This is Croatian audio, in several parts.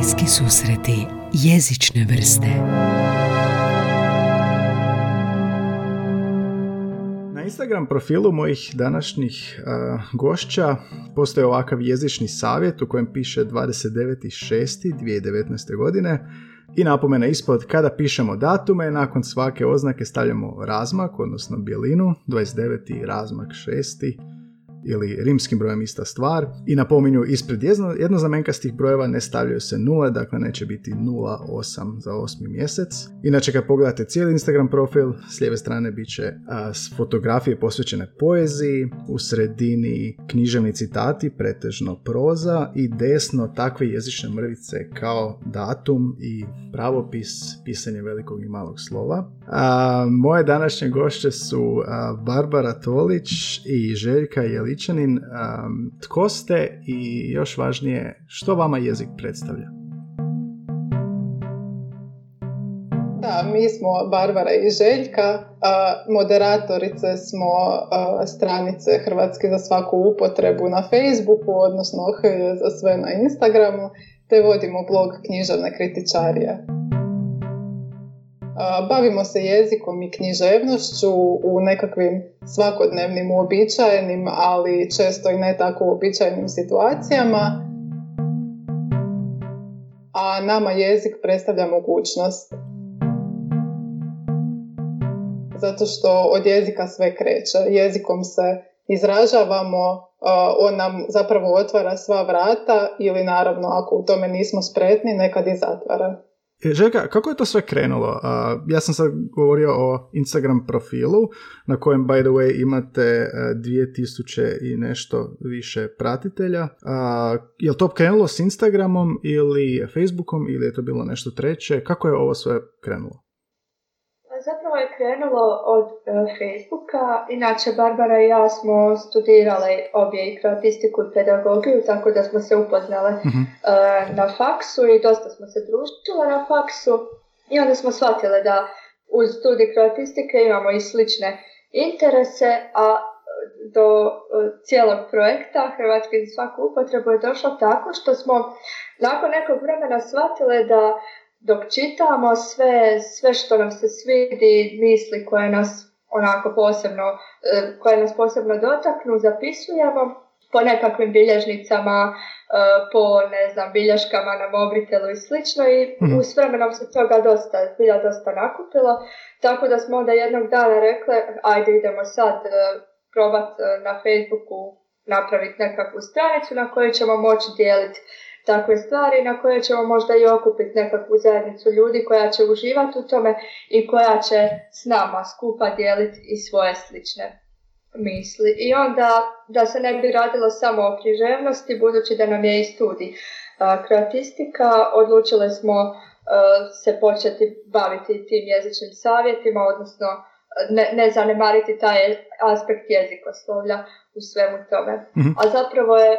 Bliski susreti jezične vrste Na Instagram profilu mojih današnjih uh, gošća postoji ovakav jezični savjet u kojem piše 29.6.2019. godine i napomena ispod kada pišemo datume, nakon svake oznake stavljamo razmak, odnosno bjelinu, 29. razmak 6 ili rimskim brojem ista stvar i napominju ispred jedno, jednoznamenkastih brojeva ne stavljaju se nule, dakle neće biti 0,8 za osmi mjesec. Inače kad pogledate cijeli Instagram profil, s lijeve strane bit će a, fotografije posvećene poeziji, u sredini književni citati, pretežno proza i desno takve jezične mrvice kao datum i pravopis, pisanje velikog i malog slova. A, moje današnje gošće su Barbara Tolić i Željka Jeli Ličanin, um, tko ste i još važnije, što vama jezik predstavlja? Da, mi smo Barbara i Željka, moderatorice smo stranice Hrvatske za svaku upotrebu na Facebooku, odnosno za sve na Instagramu, te vodimo blog Književne kritičarije. Bavimo se jezikom i književnošću u nekakvim svakodnevnim uobičajenim, ali često i ne tako uobičajenim situacijama. A nama jezik predstavlja mogućnost. Zato što od jezika sve kreće. Jezikom se izražavamo, on nam zapravo otvara sva vrata ili naravno ako u tome nismo spretni nekad i zatvara. E, Željka, kako je to sve krenulo? ja sam sad govorio o Instagram profilu na kojem, by the way, imate 2000 e, i nešto više pratitelja. je li to krenulo s Instagramom ili Facebookom ili je to bilo nešto treće? Kako je ovo sve krenulo? Zapravo je krenulo od uh, Facebooka. Inače, Barbara i ja smo studirale obje i kreatistiku i pedagogiju, tako da smo se upoznale uh na faksu i dosta smo se družile na faksu. I onda smo shvatile da uz studij kreatistike imamo i slične interese, a do cijelog projekta Hrvatski za svaku upotrebu je došlo tako što smo nakon nekog vremena shvatile da dok čitamo sve, sve što nam se svidi, misli koje nas onako posebno, e, koje nas posebno dotaknu, zapisujemo po nekakvim bilježnicama, e, po ne znam, bilješkama na mobitelu i slično i mm s vremenom se toga dosta, zbilja dosta nakupilo, tako da smo onda jednog dana rekli, ajde idemo sad e, probat na Facebooku napraviti nekakvu stranicu na kojoj ćemo moći dijeliti takve stvari na koje ćemo možda i okupiti nekakvu zajednicu ljudi koja će uživati u tome i koja će s nama skupa dijeliti i svoje slične misli. I onda da se ne bi radilo samo o književnosti, budući da nam je i studij kreatistika, odlučili smo se početi baviti tim jezičnim savjetima, odnosno ne, ne zanemariti taj aspekt jezikoslovlja u svemu tome. Mhm. A zapravo je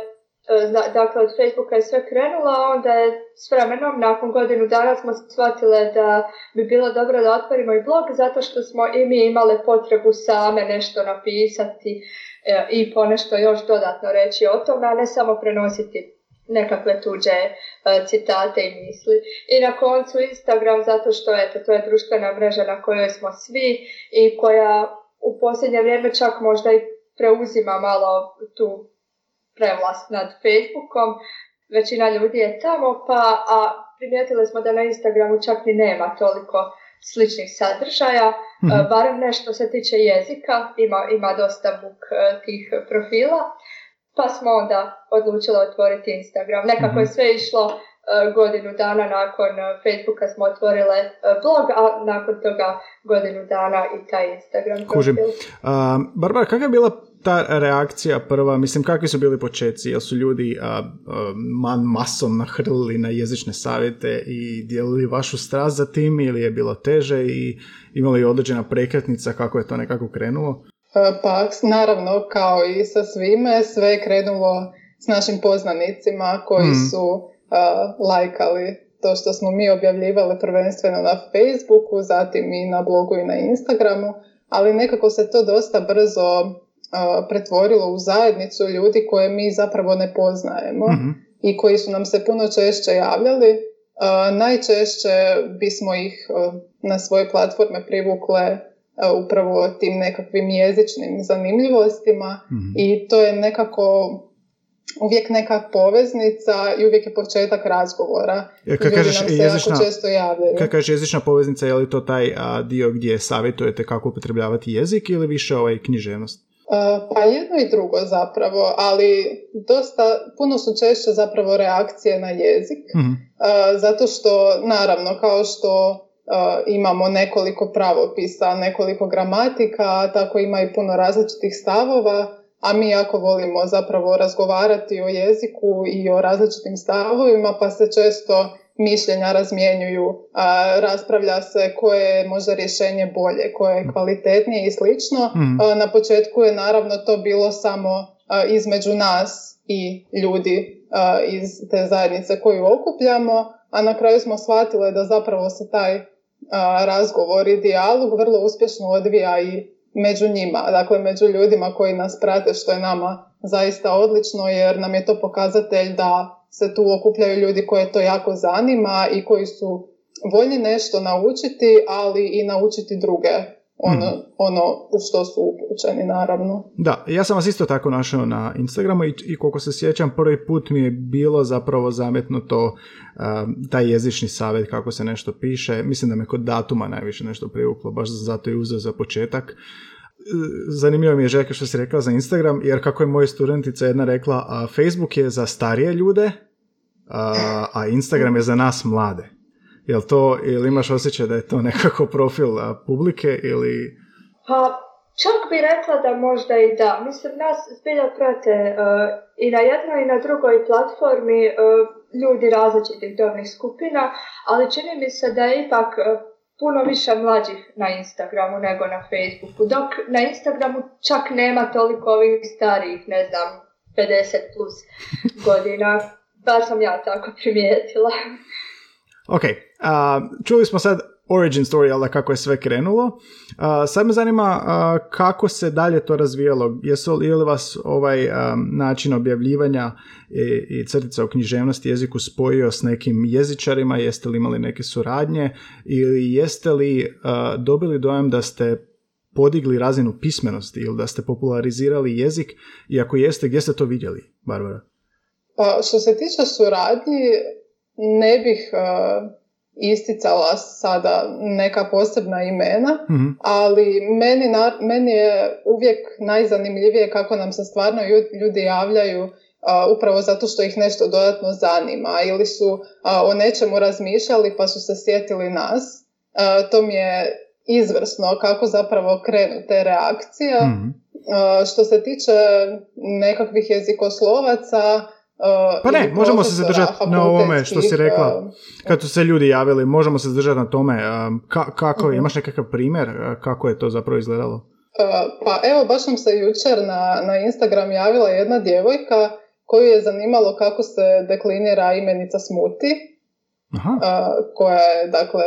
dakle, od Facebooka je sve krenulo, a onda je s vremenom, nakon godinu dana smo shvatile da bi bilo dobro da otvorimo i blog, zato što smo i mi imale potrebu same nešto napisati e, i ponešto još dodatno reći o tome, a ne samo prenositi nekakve tuđe e, citate i misli. I na koncu Instagram, zato što eto, to je društvena mreža na kojoj smo svi i koja u posljednje vrijeme čak možda i preuzima malo tu prevlast nad Facebookom, većina ljudi je tamo, pa a primijetili smo da na Instagramu čak ni nema toliko sličnih sadržaja, mm barem nešto se tiče jezika, ima, ima dosta buk e, tih profila, pa smo onda odlučili otvoriti Instagram. Nekako je mhm. sve išlo e, godinu dana nakon Facebooka smo otvorile blog, a nakon toga godinu dana i taj Instagram profil. Barbara, kakva je bila ta reakcija prva, mislim, kakvi su bili početci? Jel su ljudi a, man, masom nahrlili na jezične savjete i dijelili vašu strast za tim ili je bilo teže i imali određena prekretnica kako je to nekako krenulo? E, pa, naravno, kao i sa svime, sve je krenulo s našim poznanicima koji mhm. su lajkali to što smo mi objavljivali prvenstveno na Facebooku, zatim i na blogu i na Instagramu, ali nekako se to dosta brzo pretvorilo u zajednicu ljudi koje mi zapravo ne poznajemo mhm. i koji su nam se puno češće javljali najčešće bismo ih na svoje platforme privukle upravo tim nekakvim jezičnim zanimljivostima mhm. i to je nekako uvijek neka poveznica i uvijek je početak razgovora. Ja, kad kažeš jezična, često Kad kažeš jezična poveznica, je li to taj dio gdje savjetujete kako upotrebljavati jezik ili više ovaj književnost? Pa jedno i drugo zapravo, ali dosta, puno su češće zapravo reakcije na jezik, mhm. zato što naravno kao što imamo nekoliko pravopisa, nekoliko gramatika, tako ima i puno različitih stavova, a mi jako volimo zapravo razgovarati o jeziku i o različitim stavovima, pa se često mišljenja razmjenjuju, a, raspravlja se koje je možda rješenje bolje, koje je kvalitetnije i slično. Mhm. na početku je naravno to bilo samo između nas i ljudi iz te zajednice koju okupljamo, a na kraju smo shvatili da zapravo se taj razgovor i dijalog vrlo uspješno odvija i među njima, dakle među ljudima koji nas prate što je nama zaista odlično jer nam je to pokazatelj da se tu okupljaju ljudi koje to jako zanima i koji su voljni nešto naučiti, ali i naučiti druge ono, mm. ono u što su upućeni, naravno. Da, ja sam vas isto tako našao na Instagramu i, i koliko se sjećam, prvi put mi je bilo zapravo zametno to, um, taj jezični savjet kako se nešto piše. Mislim da me kod datuma najviše nešto privuklo, baš zato je uzeo za početak. Zanimljivo mi je Željka što si rekla za Instagram, jer kako je moja studentica jedna rekla, a Facebook je za starije ljude, a, a Instagram je za nas mlade. Jel to, ili imaš osjećaj da je to nekako profil publike ili... Pa, čak bi rekla da možda i da. Mislim, nas zbilja prate uh, i na jednoj i na drugoj platformi uh, ljudi različitih dobnih skupina, ali čini mi se da je ipak uh, puno više mlađih na Instagramu nego na Facebooku, dok na Instagramu čak nema toliko ovih starijih, ne znam, 50 plus godina. Bar sam ja tako primijetila. Ok, čuli smo sad origin story, ali kako je sve krenulo. Uh, sad me zanima kako se dalje to razvijalo. Jesu li vas ovaj način objavljivanja i, i crtica o književnosti jeziku spojio s nekim jezičarima? Jeste li imali neke suradnje? Ili jeste li dobili dojam da ste podigli razinu pismenosti ili da ste popularizirali jezik? I ako jeste, gdje ste to vidjeli, Barbara? Pa, što se tiče suradnji, ne bih isticala sada neka posebna imena, mhm. ali meni, na, meni je uvijek najzanimljivije kako nam se stvarno ljudi javljaju upravo zato što ih nešto dodatno zanima ili su o nečemu razmišljali pa su se sjetili nas. to mi je izvrsno kako zapravo krenu te reakcije. Mhm. što se tiče nekakvih jezikoslovaca, pa ne, možemo se zadržati na ovome što si rekla. Kad su se ljudi javili, možemo se zadržati na tome. kako, uh imaš nekakav primjer kako je to zapravo izgledalo? Pa evo, baš nam se jučer na, na Instagram javila jedna djevojka koju je zanimalo kako se deklinira imenica Smuti, Aha. koja je, dakle,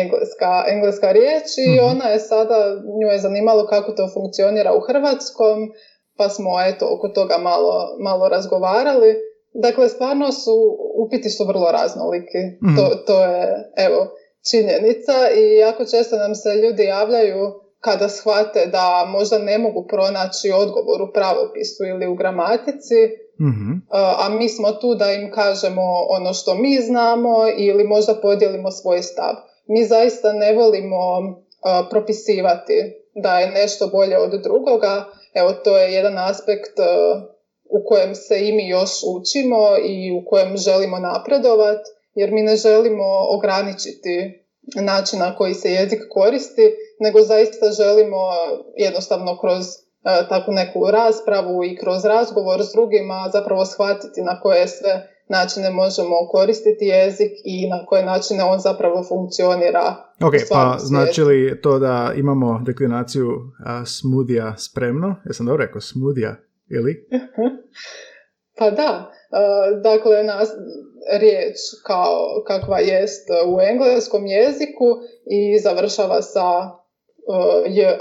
engleska, engleska riječ i mhm. ona je sada, nju je zanimalo kako to funkcionira u hrvatskom, pa smo eto oko toga malo, malo razgovarali. Dakle, stvarno su, upiti su vrlo raznoliki. Mhm. To, to je, evo, činjenica i jako često nam se ljudi javljaju kada shvate da možda ne mogu pronaći odgovor u pravopisu ili u gramatici, mhm. a mi smo tu da im kažemo ono što mi znamo ili možda podijelimo svoj stav. Mi zaista ne volimo propisivati da je nešto bolje od drugoga, Evo, to je jedan aspekt e, u kojem se i mi još učimo i u kojem želimo napredovati, jer mi ne želimo ograničiti način na koji se jezik koristi, nego zaista želimo jednostavno kroz e, takvu neku raspravu i kroz razgovor s drugima zapravo shvatiti na koje sve načine možemo koristiti jezik i na koje načine on zapravo funkcionira. Ok, pa znači li to da imamo deklinaciju smudija spremno? Jesam dobro rekao, smudija ili? pa da, dakle nas, riječ kao kakva jest u engleskom jeziku i završava sa ja,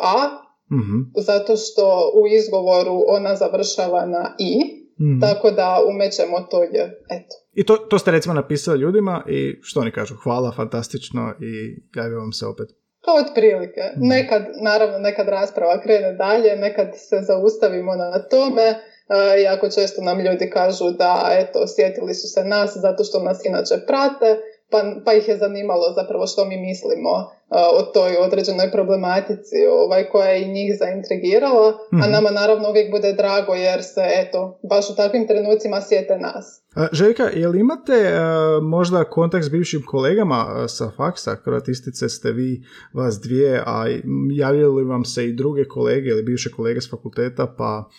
mm zato što u izgovoru ona završava na i, mm. tako da umećemo to je, eto. I to, to ste recimo napisali ljudima i što oni kažu, hvala, fantastično i javio vam se opet. Pa otprilike. Mm. Nekad, naravno, nekad rasprava krene dalje, nekad se zaustavimo na tome, E, jako često nam ljudi kažu da eto, osjetili su se nas zato što nas inače prate, pa, pa ih je zanimalo zapravo što mi mislimo uh, o toj određenoj problematici ovaj, koja je i njih zaintrigirala, a mhm. nama naravno uvijek bude drago jer se eto, baš u takvim trenucima sjete nas. Željka, jel imate možda kontakt s bivšim kolegama sa faksa, kroatistice ste vi, vas dvije, a javljali vam se i druge kolege ili bivše kolege s fakulteta, pa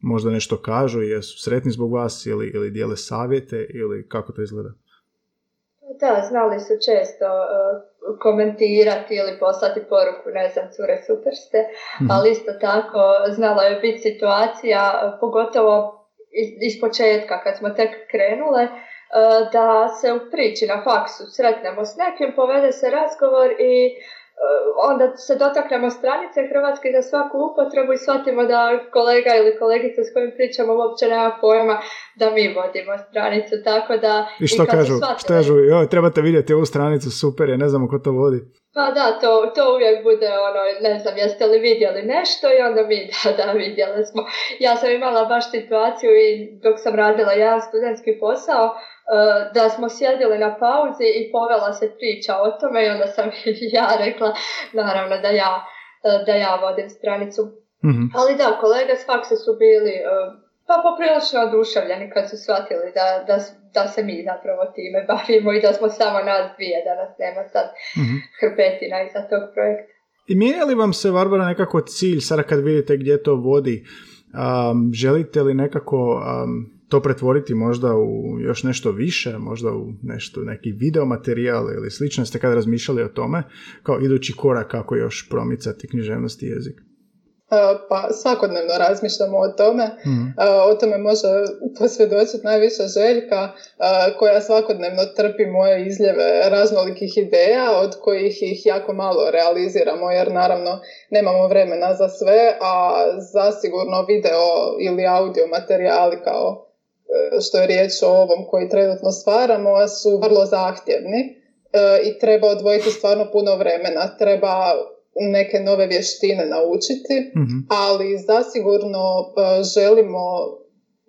možda nešto kažu, jesu sretni zbog vas ili, ili dijele savjete ili kako to izgleda? Da, znali su često uh, komentirati ili poslati poruku, ne znam, cure super ste, mhm. ali isto tako znala je biti situacija, pogotovo iz, iz početka kad smo tek krenule, uh, da se u priči na faksu sretnemo s nekim, povede se razgovor i onda se dotaknemo stranice Hrvatske za svaku upotrebu i shvatimo da kolega ili kolegica s kojim pričamo uopće nema pojma da mi vodimo stranicu, tako da... I što kažu, što kažu, joj, trebate vidjeti ovu stranicu, super je, ne znamo ko to vodi. Pa da, to, to uvijek bude ono, ne znam, jeste li vidjeli nešto i onda mi, da, da, vidjeli smo. Ja sam imala baš situaciju i dok sam radila jedan studentski posao, Eh, da smo sjedili na pauzi i povela se priča o tome i onda sam ja rekla naravno da ja, eh, da ja vodim stranicu. mm Ali da, kolege s faksa su bili eh, pa poprilično oduševljeni kad su shvatili da, da, da se mi zapravo time bavimo i da smo samo nas dvije, da nas nema sad mm hrpetina iza tog projekta. I mijenja li vam se, Barbara, nekako cilj, sada kad vidite gdje to vodi, um, želite li nekako um, to pretvoriti možda u još nešto više, možda u nešto, neki video materijal ili slično, ste kad razmišljali o tome, kao idući korak kako još promicati književnost i jezik? E, pa svakodnevno razmišljamo o tome. mm O tome može posvjedočiti najviša željka e, koja svakodnevno trpi moje izljeve raznolikih ideja od kojih ih jako malo realiziramo jer naravno nemamo vremena za sve, a zasigurno video ili audio materijali kao što je riječ o ovom koji trenutno stvaramo, su vrlo zahtjevni e, i treba odvojiti stvarno puno vremena. Treba neke nove vještine naučiti, mhm. ali zasigurno e, želimo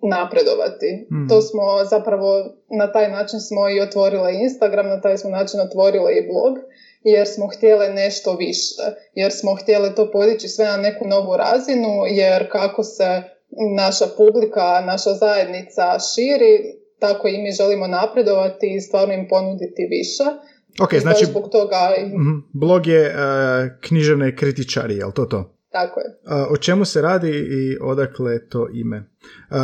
napredovati. Mhm. To smo zapravo, na taj način smo i otvorile Instagram, na taj smo način otvorile i blog, jer smo htjele nešto više, jer smo htjele to podići sve na neku novu razinu, jer kako se naša publika, naša zajednica širi, tako i mi želimo napredovati i stvarno im ponuditi više. Ok, znači zbog toga... Mhm, blog je uh, književne kritičari, jel to to? Tako je. o čemu se radi i odakle to ime?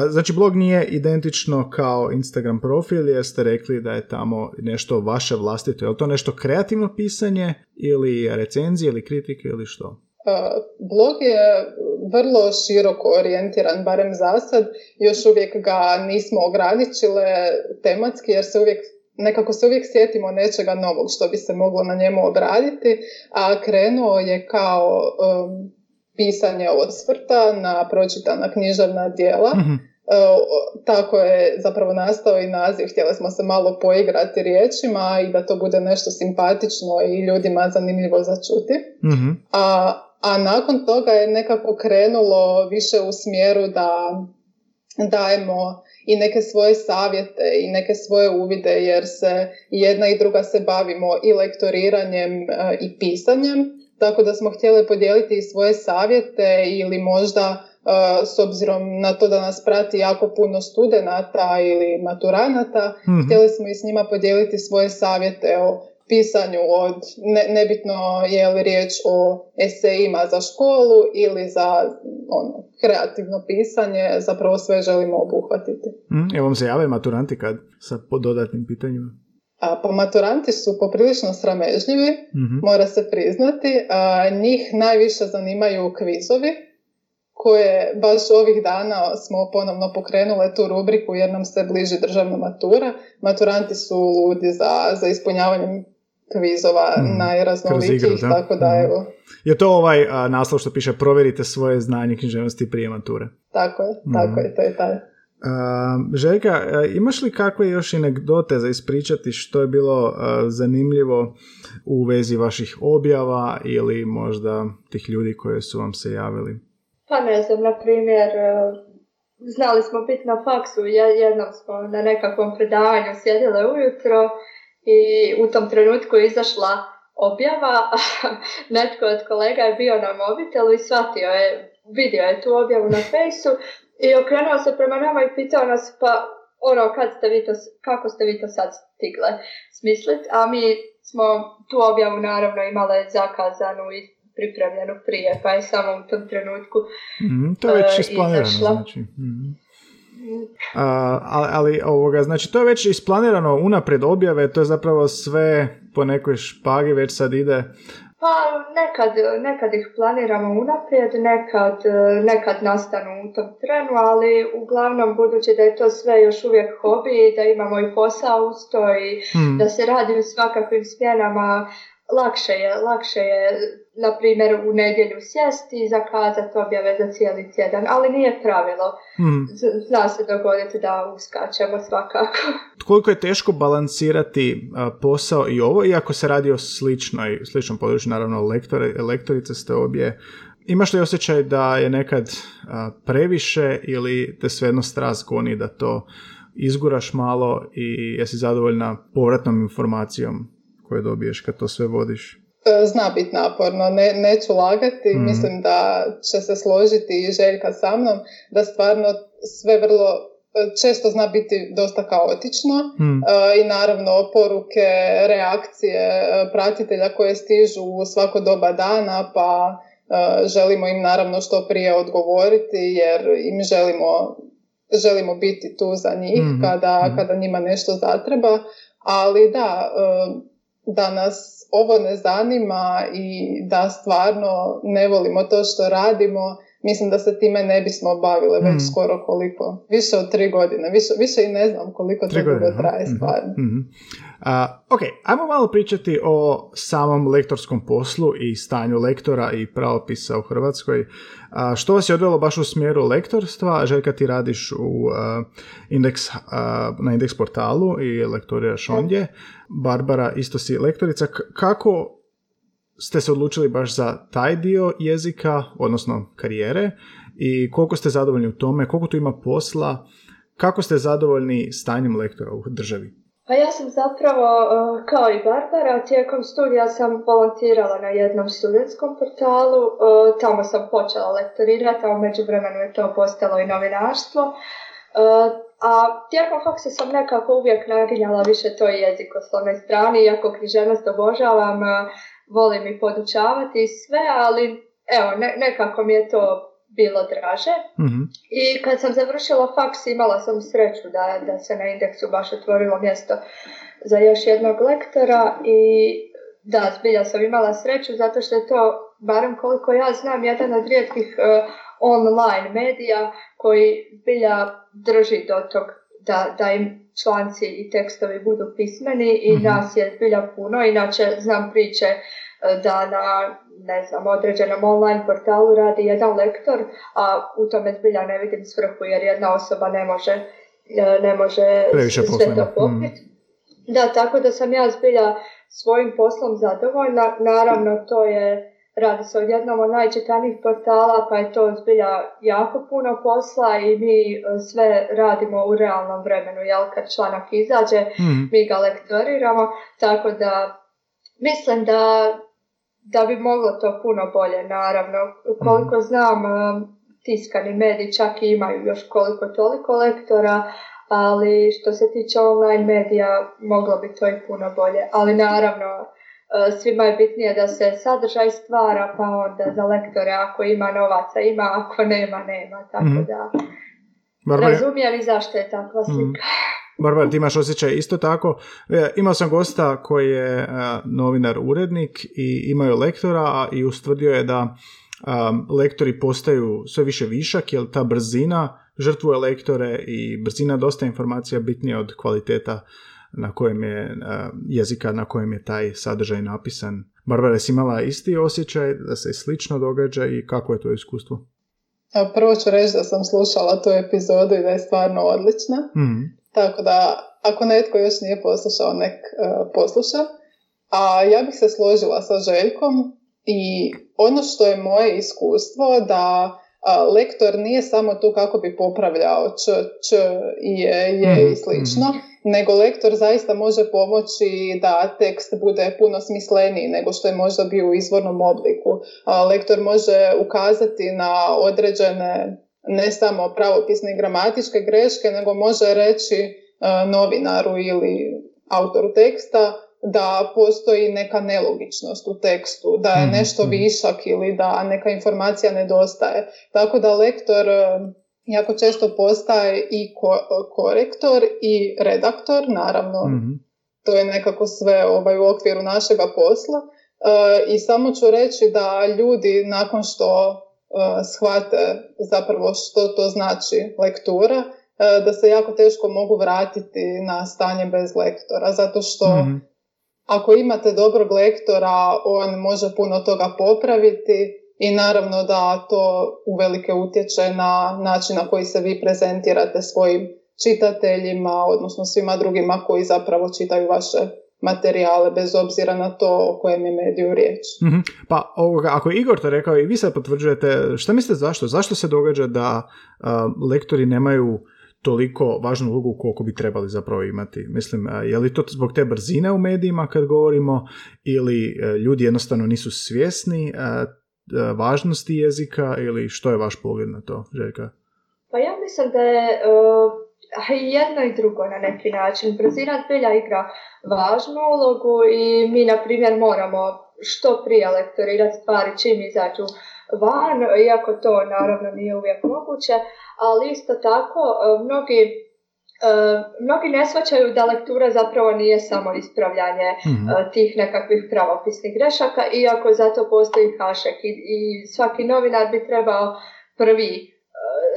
znači, blog nije identično kao Instagram profil, jer ste rekli da je tamo nešto vaše vlastito. Je li to nešto kreativno pisanje ili recenzije ili kritike ili što? Blog je vrlo široko orijentiran, barem za sad. Još uvijek ga nismo ograničile tematski jer se uvijek nekako se uvijek sjetimo nečega novog što bi se moglo na njemu obraditi, a krenuo je kao um, pisanje osvrta na pročitana književna djela. Mhm. Uh, tako je zapravo nastao i naziv. Htjeli smo se malo poigrati riječima i da to bude nešto simpatično i ljudima zanimljivo začuti. mm A a nakon toga je nekako krenulo više u smjeru da dajemo i neke svoje savjete i neke svoje uvide jer se jedna i druga se bavimo i lektoriranjem e, i pisanjem. Tako da smo htjeli podijeliti i svoje savjete ili možda e, s obzirom na to da nas prati jako puno studenata ili maturanata, mm htjeli smo i s njima podijeliti svoje savjete o pisanju od, ne, nebitno je li riječ o esejima za školu ili za ono, kreativno pisanje, zapravo sve želimo obuhvatiti. Mm, evo vam se jave maturanti kad sa dodatnim pitanjima? A, pa maturanti su poprilično sramežljivi, mm mora se priznati. A, njih najviše zanimaju kvizovi, koje baš ovih dana smo ponovno pokrenule tu rubriku jer nam se bliži državna matura. Maturanti su ludi za, za ispunjavanjem kvizova mm, najraznolikijih, tako da mm. evo. Je to ovaj a, naslov što piše provjerite svoje znanje književnosti prije mature? Tako je, tako mm. je, to je taj. Željka, imaš li kakve još anegdote za ispričati što je bilo zanimljivo u vezi vaših objava ili možda tih ljudi koji su vam se javili? Pa ne znam, na primjer, znali smo biti na faksu, jednom smo na nekakvom predavanju sjedile ujutro i u tom trenutku je izašla objava, netko od kolega je bio na mobitelu i shvatio je, vidio je tu objavu na fejsu i okrenuo se prema nama i pitao nas pa ono kad ste vi to, kako ste vi to sad stigle smislit, a mi smo tu objavu naravno imale zakazanu i pripremljenu prije, pa je samo u tom trenutku mm, To je već uh, isplanirano, znači. Mm. Ali, ali ovoga, znači to je već isplanirano unaprijed objave, to je zapravo sve po nekoj špagi već sad ide pa nekad, nekad ih planiramo unaprijed, nekad, nekad nastanu u tom trenu, ali uglavnom budući da je to sve još uvijek hobi, da imamo i posao to i hmm. da se radi u svakakvim smjenama, lakše je, lakše je na primjer u nedjelju sjesti i zakazati objave za cijeli tjedan, ali nije pravilo. Hmm. Zna se dogoditi da uskačemo svakako. Koliko je teško balansirati posao i ovo, iako se radi o sličnoj, sličnom području, naravno lektore, lektorice ste obje. Imaš li osjećaj da je nekad previše ili te svejedno strast goni da to izguraš malo i jesi zadovoljna povratnom informacijom koju dobiješ kad to sve vodiš? E, zna biti naporno, ne, neću lagati, mm. mislim da će se složiti i Željka sa mnom, da stvarno sve vrlo e, često zna biti dosta kaotično mm. i naravno poruke, reakcije pratitelja koje stižu u svako doba dana pa želimo im naravno što prije odgovoriti jer im želimo, želimo biti tu za njih mm-hmm. kada, mm. kada njima nešto zatreba, ali da, da nas ovo ne zanima i da stvarno ne volimo to što radimo, mislim da se time ne bismo bavile već mm. skoro koliko, više od tri godine, više, više i ne znam koliko to traje mhm. stvarno. Mm-hmm. Ok, ajmo malo pričati o samom lektorskom poslu i stanju lektora i pravopisa u Hrvatskoj. što vas je odvelo baš u smjeru lektorstva? Željka, ti radiš u indeks, na indeks portalu i lektoriraš ondje. Barbara, isto si lektorica. kako ste se odlučili baš za taj dio jezika, odnosno karijere i koliko ste zadovoljni u tome, koliko tu ima posla, kako ste zadovoljni stanjem lektora u državi? Pa ja sam zapravo, e, kao i Barbara, tijekom studija sam volontirala na jednom studentskom portalu, e, tamo sam počela lektorirati, a u međuvremenu je to postalo i novinarstvo. E, a tijekom faksa sam nekako uvijek naginjala više toj jezikoslovnoj strani, iako književnost obožavam, volim i podučavati sve, ali evo, nekako mi je to bilo draže. mm I kad sam završila faks imala sam sreću da, da se na indeksu baš otvorilo mjesto za još jednog lektora i da, zbilja sam imala sreću zato što je to, barem koliko ja znam, jedan od rijetkih uh, online medija koji zbilja drži do tog da, da im članci i tekstovi budu pismeni i mm nas je zbilja puno, inače znam priče da na ne znam, određenom online portalu radi jedan lektor, a u tome zbilja ne vidim svrhu jer jedna osoba ne može, e, ne može sve to pokriti. Mm. Da, tako da sam ja zbilja svojim poslom zadovoljna. Naravno, to je, radi se o jednom od najčitanijih portala, pa je to zbilja jako puno posla i mi e, sve radimo u realnom vremenu, jel kad članak izađe, mm. mi ga lektoriramo, tako da mislim da da bi moglo to puno bolje, naravno. Koliko mhm. znam, um, tiskani mediji čak i imaju još koliko toliko lektora, ali što se tiče online medija, moglo bi to i puno bolje. Ali naravno, uh, svima je bitnije da se sadržaj stvara, pa onda za lektore ako ima novaca ima, ako nema, nema. Tako mm da, razumijem i zašto je takva mhm. slika. Barbara, ti imaš osjećaj isto tako. E, imao sam gosta koji je e, novinar urednik i imaju lektora i ustvrdio je da lektori postaju sve više višak jer ta brzina žrtvuje lektore i brzina dosta informacija bitnija od kvaliteta na kojem je jezika na kojem je taj sadržaj napisan. Barbara, jesi imala isti osjećaj da se slično događa i kako je to iskustvo? Prvo ću reći da sam slušala tu epizodu i da je stvarno odlična. Mhm. Tako da, ako netko još nije poslušao, nek e, posluša. A ja bih se složila sa Željkom i ono što je moje iskustvo da lektor nije samo tu kako bi popravljao č, č, je, je i Mhm, slično, nego lektor zaista može pomoći da tekst bude puno smisleniji nego što je možda bio u izvornom obliku. A, lektor može ukazati na određene ne samo pravopisne i gramatičke greške, nego može reći a, novinaru ili autoru teksta da postoji neka nelogičnost u tekstu, da je Mhm, nešto mhm. višak ili da neka informacija nedostaje. Tako da lektor e, jako često postaje i ko- korektor i redaktor, naravno Mhm. to je nekako sve ovaj, u okviru našega posla. E, I samo ću reći da ljudi nakon što e, shvate zapravo što to znači lektura, e, da se jako teško mogu vratiti na stanje bez lektora, zato što Mhm. ako imate dobrog lektora, on može puno toga popraviti i naravno da to uvelike utječe na način na koji se vi prezentirate svojim čitateljima, odnosno svima drugima koji zapravo čitaju vaše materijale, bez obzira na to o kojem je mediju riječ. Mhm. Pa ovoga, ako je Igor to rekao i vi sad potvrđujete, šta mislite zašto? Zašto se događa da a, lektori nemaju toliko važnu ulogu koliko bi trebali zapravo imati? Mislim, je li to zbog te brzine u medijima kad govorimo ili e, ljudi jednostavno nisu svjesni a, a, važnosti jezika ili što je vaš pogled na to, Željka? Pa ja mislim da je uh, jedno i drugo na neki način. Brzina zbilja igra važnu ulogu i mi, na primjer, moramo što prije lektorirati stvari čim izađu van, iako to naravno nije uvijek moguće, ali isto tako uh, mnogi uh, mnogi ne shvaćaju da lektura zapravo nije samo ispravljanje Mhm. uh, tih nekakvih pravopisnih grešaka, iako zato postoji hašek i, i svaki novinar bi trebao prvi uh,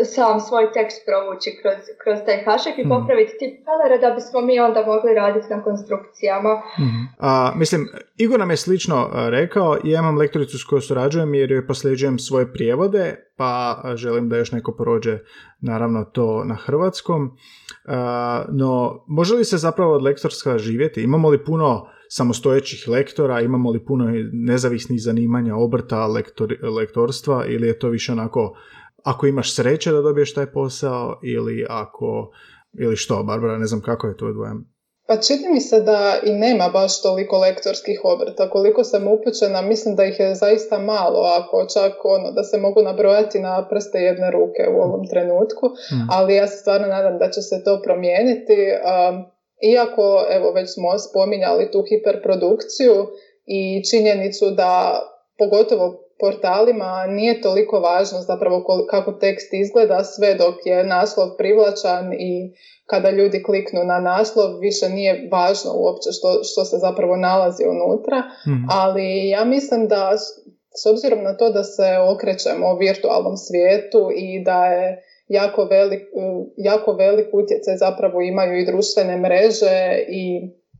sam svoj tekst provući kroz, kroz taj hašek i Mhm. popraviti tipfelere da bismo mi onda mogli raditi na konstrukcijama. Mhm. A, mislim, Igor nam je slično a, rekao, ja imam lektoricu s kojoj surađujem jer joj posljeđujem svoje prijevode, pa a, želim da još neko prođe naravno to na hrvatskom. A, no, može li se zapravo od lektorska živjeti? Imamo li puno samostojećih lektora, imamo li puno nezavisnih zanimanja, obrta, lektor, lektorstva ili je to više onako ako imaš sreće da dobiješ taj posao ili ako ili što, Barbara, ne znam kako je tvoj dojam. Pa čini mi se da i nema baš toliko lektorskih obrta. Koliko sam upućena, mislim da ih je zaista malo, ako čak ono, da se mogu nabrojati na prste jedne ruke u ovom trenutku, Mhm. ali ja se stvarno nadam da će se to promijeniti. Um, iako, evo, već smo spominjali tu hiperprodukciju i činjenicu da, pogotovo portalima, nije toliko važno zapravo kako tekst izgleda, sve dok je naslov privlačan i kada ljudi kliknu na naslov, više nije važno uopće što, što se zapravo nalazi unutra, Mhm. ali ja mislim da s- obzirom na to da se okrećemo u virtualnom svijetu i da je jako velik, jako velik utjecaj zapravo imaju i društvene mreže i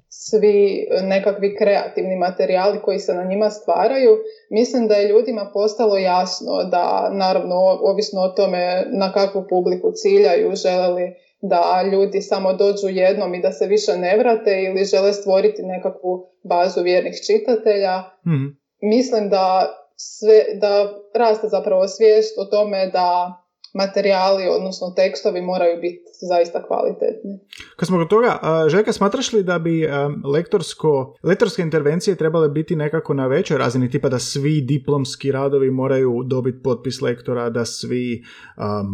svi nekakvi kreativni materijali koji se na njima stvaraju, mislim da je ljudima postalo jasno da, naravno, ovisno o tome na kakvu publiku ciljaju, žele li da ljudi samo dođu jednom i da se više ne vrate ili žele stvoriti nekakvu bazu vjernih čitatelja. Mhm. Mislim da, sve, da raste zapravo svijest o tome da materijali, odnosno tekstovi moraju biti zaista kvalitetni. Kad smo kod toga, Željka, smatraš li da bi lektorsko, lektorske intervencije trebale biti nekako na većoj razini, tipa da svi diplomski radovi moraju dobiti potpis lektora, da svi,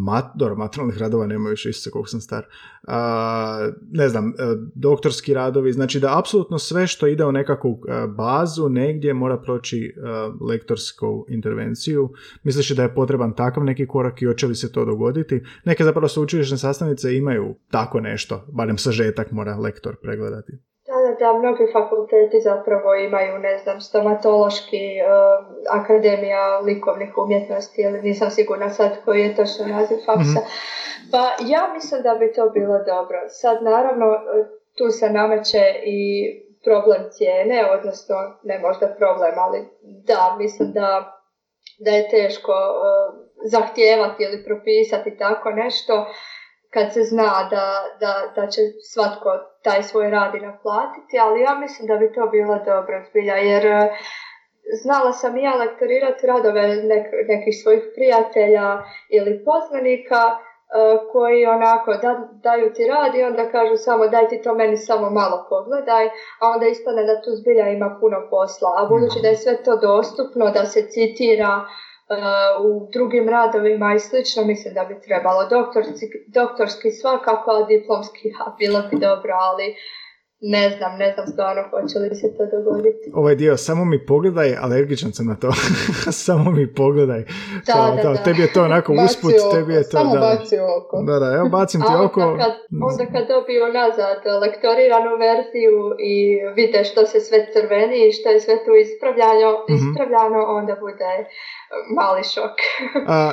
mat, dobro, materijalnih radova nemaju više isto koliko sam star, ne znam, a, doktorski radovi, znači da apsolutno sve što ide u nekakvu a, bazu negdje mora proći a, lektorsku intervenciju. Misliš li da je potreban takav neki korak i hoće li se to dogoditi? Neke zapravo sveučilišne sastavnice imaju tako nešto, barem sažetak mora lektor pregledati. Da, da, da, mnogi fakulteti zapravo imaju, ne znam, stomatološki, eh, akademija likovnih umjetnosti, ili nisam sigurna sad koji je točno naziv faksa. Pa ja mislim da bi to bilo dobro. Sad naravno tu se nameće i problem cijene, odnosno ne možda problem, ali da, mislim da, da je teško eh, zahtijevati ili propisati tako nešto kad se zna da, da, da će svatko taj svoj rad i naplatiti, ali ja mislim da bi to bilo dobro zbilja, jer e, znala sam i ja lektorirati radove nek, nekih svojih prijatelja ili poznanika e, koji onako da, daju ti rad i onda kažu samo daj ti to meni samo malo pogledaj, a onda ispane da tu zbilja ima puno posla. A budući da je sve to dostupno, da se citira, u drugim radovima i slično, mislim da bi trebalo doktorski, doktorski svakako, a diplomski bilo bi dobro, ali ne znam, ne znam stvarno hoće li se to dogoditi. Ovaj dio, samo mi pogledaj, alergičan sam na to. samo mi pogledaj. Da, da, da, Tebi je to onako usput, tebi je to... Samo da. baci oko. Da, da, evo bacim ti oko. Onda kad, onda kad dobiju nazad lektoriranu verziju i vide što se sve crveni i što je sve tu ispravljano, Mhm. ispravljano onda bude mali šok. A,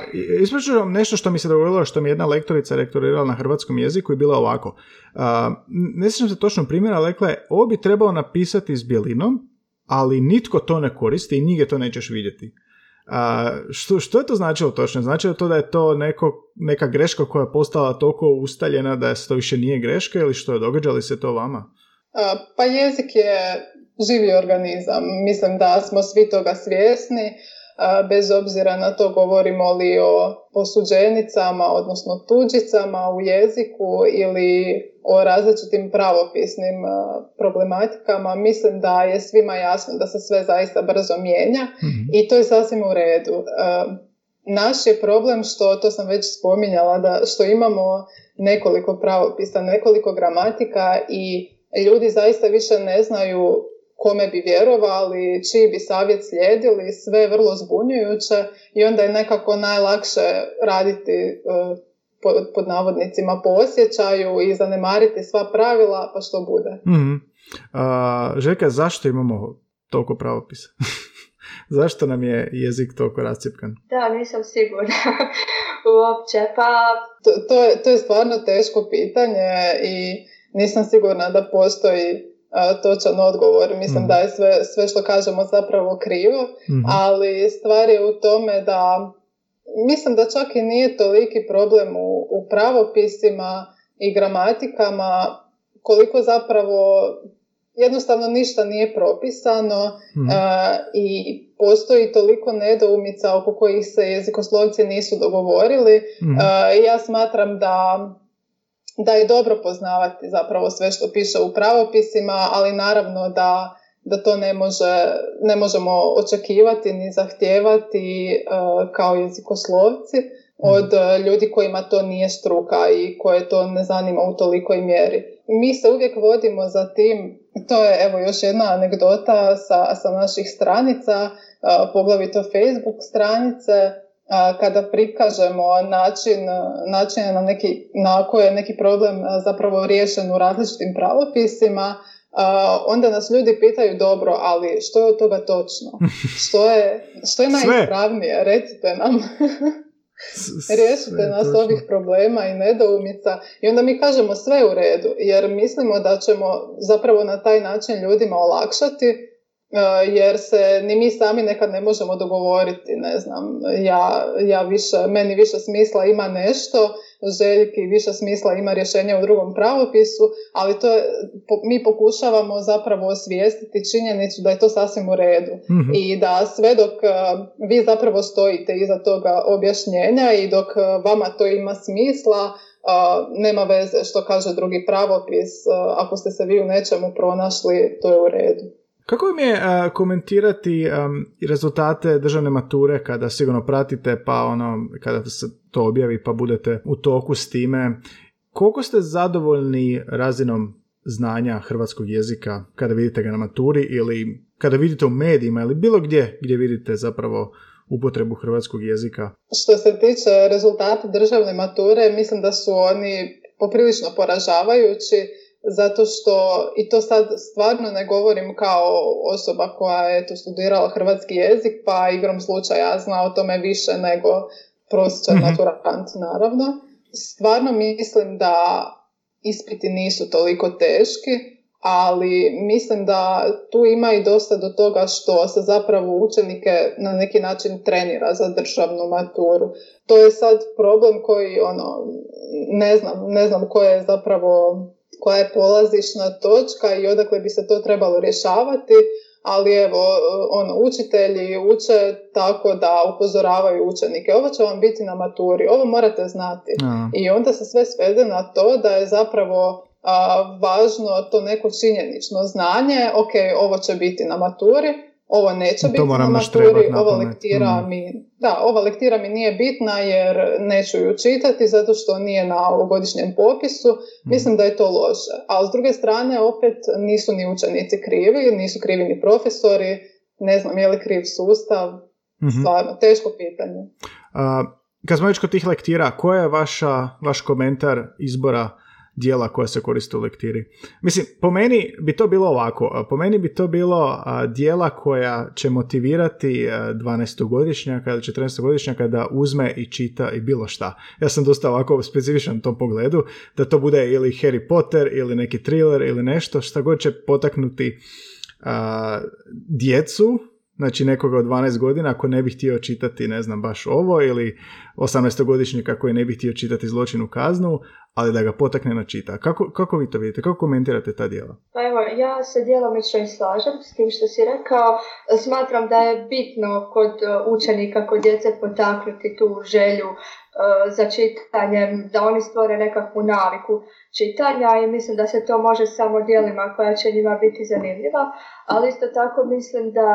vam nešto što mi se dogodilo, što mi je jedna lektorica rektorirala na hrvatskom jeziku i bila ovako. A, ne sjećam se točno primjera, ali rekla je, ovo bi trebao napisati s bjelinom, ali nitko to ne koristi i nigdje to nećeš vidjeti. A, što, što je to značilo točno? Znači li to da je to neko, neka greška koja je postala toliko ustaljena da se to više nije greška ili što je događa li se to vama? A, Pa jezik je živi organizam. Mislim da smo svi toga svjesni, bez obzira na to govorimo li o posuđenicama, odnosno tuđicama u jeziku ili o različitim pravopisnim problematikama. Mislim da je svima jasno da se sve zaista brzo mijenja i to je sasvim u redu. Naš je problem što, to sam već spominjala, da što imamo nekoliko pravopisa, nekoliko gramatika i ljudi zaista više ne znaju kome bi vjerovali, čiji bi savjet slijedili, sve je vrlo zbunjujuće i onda je nekako najlakše raditi e, pod, navodnicima po osjećaju i zanemariti sva pravila, pa što bude. Mhm. A, Željka, zašto imamo toliko pravopisa? zašto nam je jezik toliko rascjepkan? Da, nisam sigurna uopće. Pa To, to, je, to je stvarno teško pitanje i nisam sigurna da postoji točan odgovor. Mislim Mhm. da je sve, sve što kažemo zapravo krivo, Mhm. ali stvar je u tome da mislim da čak i nije toliki problem u, u pravopisima i gramatikama koliko zapravo jednostavno ništa nije propisano Mhm. a, i postoji toliko nedoumica oko kojih se jezikoslovci nisu dogovorili. Mhm. A, ja smatram da da je dobro poznavati zapravo sve što piše u pravopisima, ali naravno da, da to ne, može, ne možemo očekivati ni zahtijevati e, kao jezikoslovci od e, ljudi kojima to nije struka i koje to ne zanima u tolikoj mjeri. Mi se uvijek vodimo za tim, to je evo još jedna anegdota sa, sa naših stranica, e, poglavito Facebook stranice, kada prikažemo način, način na, neki, na koji je neki problem zapravo riješen u različitim pravopisima, onda nas ljudi pitaju dobro, ali što je od toga točno? Što je, što je najispravnije? Recite nam. Riješite nas točno. ovih problema i nedoumica i onda mi kažemo sve u redu jer mislimo da ćemo zapravo na taj način ljudima olakšati jer se ni mi sami nekad ne možemo dogovoriti, ne znam, ja, ja više, meni više smisla ima nešto, Željki više smisla ima rješenje u drugom pravopisu, ali to je, po- mi pokušavamo zapravo osvijestiti činjenicu da je to sasvim u redu Mhm. i da sve dok e, vi zapravo stojite iza toga objašnjenja i dok e, vama to ima smisla, e, nema veze što kaže drugi pravopis, e, ako ste se vi u nečemu pronašli, to je u redu. Kako vam je a, komentirati i rezultate državne mature kada sigurno pratite pa ono kada se to objavi pa budete u toku s time? Koliko ste zadovoljni razinom znanja hrvatskog jezika kada vidite ga na maturi ili kada vidite u medijima ili bilo gdje gdje vidite zapravo upotrebu hrvatskog jezika? Što se tiče rezultata državne mature, mislim da su oni poprilično poražavajući, zato što, i to sad stvarno ne govorim kao osoba koja je to studirala hrvatski jezik, pa igrom slučaja zna o tome više nego prosječan Mhm. maturant, naravno. Stvarno mislim da ispiti nisu toliko teški, ali mislim da tu ima i dosta do toga što se zapravo učenike na neki način trenira za državnu maturu. To je sad problem koji ono, ne znam, ne znam koja je zapravo koja je polazišna točka i odakle bi se to trebalo rješavati, ali evo, ono, učitelji uče tako da upozoravaju učenike. Ovo će vam biti na maturi, ovo morate znati. I onda se sve svede na to da je zapravo a, važno to neko činjenično znanje, ok, ovo će biti na maturi, ovo neće biti na maturi, ova lektira, mm. mi, da, ova lektira mi nije bitna jer neću ju čitati zato što nije na ovogodišnjem popisu, mm. mislim da je to loše. A s druge strane opet nisu ni učenici krivi, nisu krivi ni profesori, ne znam je li kriv sustav, mm stvarno, teško pitanje. Uh, kad smo već kod tih lektira, koja je vaša, vaš komentar izbora dijela koja se koriste u lektiri. Mislim, po meni bi to bilo ovako. Po meni bi to bilo dijela koja će motivirati 12-godišnjaka ili 14-godišnjaka da uzme i čita i bilo šta. Ja sam dosta ovako specifičan u tom pogledu, da to bude ili Harry Potter ili neki thriller ili nešto, šta god će potaknuti djecu znači nekoga od 12 godina ako ne bi htio čitati, ne znam, baš ovo ili 18-godišnjaka koji ne bi htio čitati zločinu kaznu, ali da ga potakne na čita. Kako, kako vi to vidite? Kako komentirate ta dijela? Pa evo, ja se djelomično i slažem s tim što si rekao. Smatram da je bitno kod e, učenika, kod djece potaknuti tu želju uh, za čitanjem, da oni stvore nekakvu naviku čitanja i mislim da se to može samo dijelima koja će njima biti zanimljiva, ali isto tako mislim da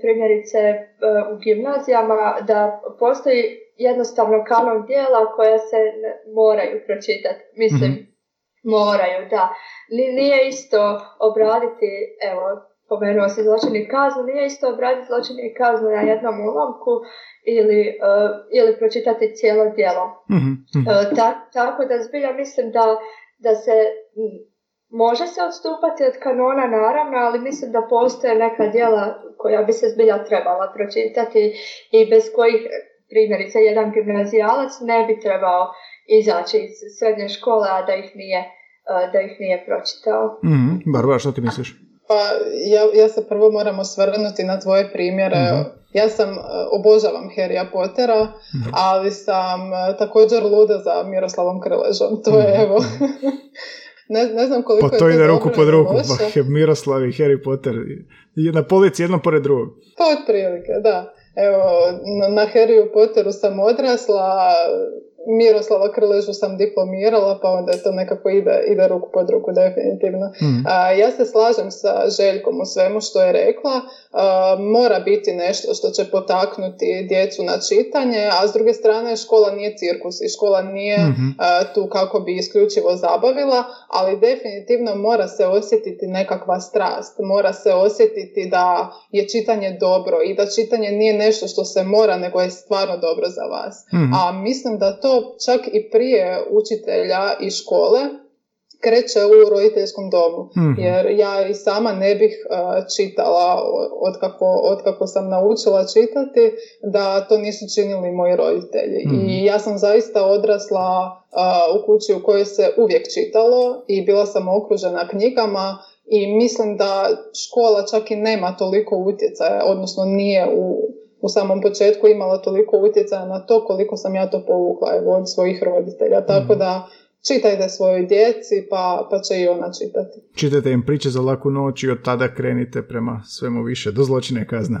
primjerice e, u gimnazijama da postoji jednostavno kanon dijela koja se moraju pročitati. Mislim, mm moraju, da. Nije isto obraditi, evo, pomenuo se zločini kaznu, nije isto obraditi zločini kaznu na jednom ulomku ili, uh, ili pročitati cijelo djelo. mm tako da zbilja mislim da, da se Može se odstupati od kanona naravno, ali mislim da postoje neka djela koja bi se zbilja trebala pročitati i bez kojih primjerice jedan gimnazijalac ne bi trebao izaći iz srednje škole, a da ih nije, da ih nije pročitao. Mm, Barbara, što ti misliš? Pa ja, ja se prvo moram osvrnuti na tvoje primjere. Mhm. Ja sam, obožavam Harrya Pottera, mhm. ali sam također luda za Miroslavom Krležom. To je mhm. evo... Ne, ne znam koliko pa to ide ruku pod ruku, pa Miroslav i Harry Potter na polici jedno pored drugog. Pa otprilike, da. Evo, na, na Harry Potteru sam odrasla, Miroslava Krležu sam diplomirala, pa onda je to nekako ide, ide ruku pod ruku, definitivno. Mm. A, ja se slažem sa Željkom u svemu što je rekla. mora biti nešto što će potaknuti djecu na čitanje, a s druge strane škola nije cirkus i škola nije mhm. tu kako bi isključivo zabavila, ali definitivno mora se osjetiti nekakva strast. Mora se osjetiti da je čitanje dobro i da čitanje nije nešto što se mora, nego je stvarno dobro za vas. Mhm. A mislim da to čak i prije učitelja i škole kreće u roditeljskom domu. Mhm. Jer ja i sama ne bih čitala od kako sam naučila čitati da to nisu činili moji roditelji. I mhm. ja sam zaista odrasla u kući u kojoj se uvijek čitalo i bila sam okružena knjigama i mislim da škola čak i nema toliko utjecaja, odnosno nije u u samom početku imala toliko utjecaja na to koliko sam ja to povukla evo, od svojih roditelja. Tako mhm. da čitajte svojoj djeci pa, pa će i ona čitati. Čitajte im priče za laku noć i od tada krenite prema svemu više, do zločine kazne.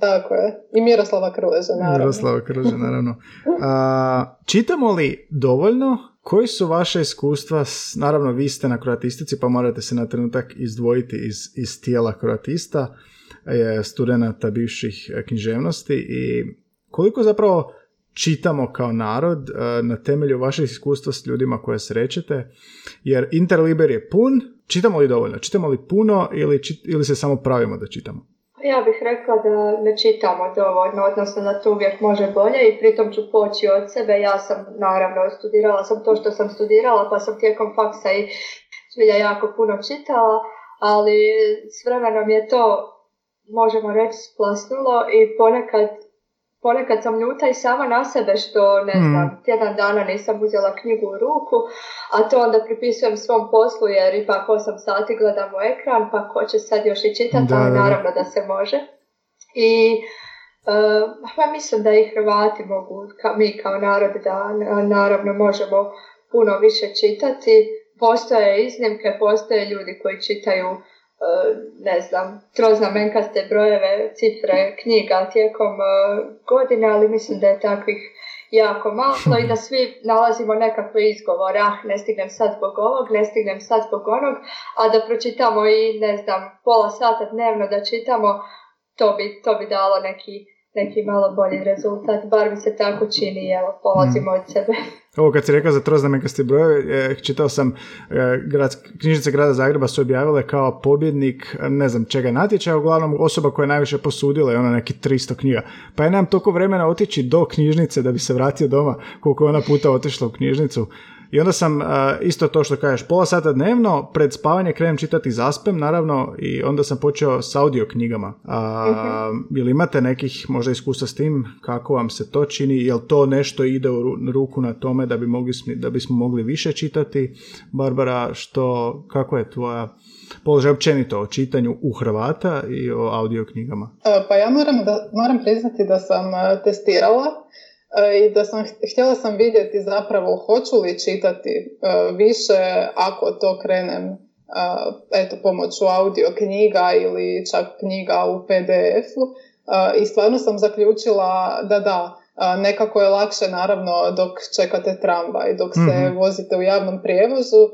Tako je. I Miroslava Krleža, naravno. Miroslava Krleža, naravno. A, čitamo li dovoljno? Koji su vaše iskustva? Naravno, vi ste na kroatistici, pa morate se na trenutak izdvojiti iz, iz tijela kroatista studenata bivših e, književnosti i koliko zapravo čitamo kao narod e, na temelju vašeg iskustva s ljudima koje srećete, jer Interliber je pun, čitamo li dovoljno? Čitamo li puno ili, ili se samo pravimo da čitamo? Ja bih rekla da ne čitamo dovoljno, odnosno da to uvijek može bolje i pritom ću poći od sebe. Ja sam naravno studirala sam to što sam studirala pa sam tijekom faksa i zbilja jako puno čitala, ali s vremenom je to možemo reći splasnulo i ponekad ponekad sam ljuta i sama na sebe što, ne znam, mm. tjedan dana nisam uzela knjigu u ruku, a to onda pripisujem svom poslu jer ipak 8 sati gledam u ekran, pa ko će sad još i čitati, ali naravno da se može. I uh, mislim da i Hrvati mogu, ka, mi kao narod, da naravno možemo puno više čitati. Postoje iznimke, postoje ljudi koji čitaju ne znam, troznamenkaste brojeve, cifre, knjiga tijekom e, godine, ali mislim da je takvih jako malo i da svi nalazimo nekakve izgovore, ah, ne stignem sad zbog ovog, ne stignem sad zbog onog, a da pročitamo i, ne znam, pola sata dnevno da čitamo, to bi, to bi dalo neki neki malo bolji rezultat, bar mi se tako čini, evo, polazimo od sebe. Ovo kad si rekao za troznamenkaste brojeve, e, čitao sam, e, grad, knjižnice grada Zagreba su objavile kao pobjednik, ne znam čega natječaja, uglavnom osoba koja je najviše posudila je ona neki 300 knjiga. Pa je nam toliko vremena otići do knjižnice da bi se vratio doma, koliko je ona puta otišla u knjižnicu. I onda sam isto to što kažeš, pola sata dnevno, pred spavanje krenem čitati zaspem, naravno, i onda sam počeo s audio knjigama. Uh imate nekih možda iskustva s tim, kako vam se to čini, jel to nešto ide u ruku na tome da, bi mogli, da bismo mogli više čitati? Barbara, što, kako je tvoja položaj općenito o čitanju u Hrvata i o audio knjigama? E, pa ja moram, da, moram priznati da sam e, testirala i da sam htjela sam vidjeti zapravo hoću li čitati e, više ako to krenem e, eto pomoću audio knjiga ili čak knjiga u PDF-u i stvarno sam zaključila da da nekako je lakše naravno dok čekate tramvaj, dok se mm vozite u javnom prijevozu,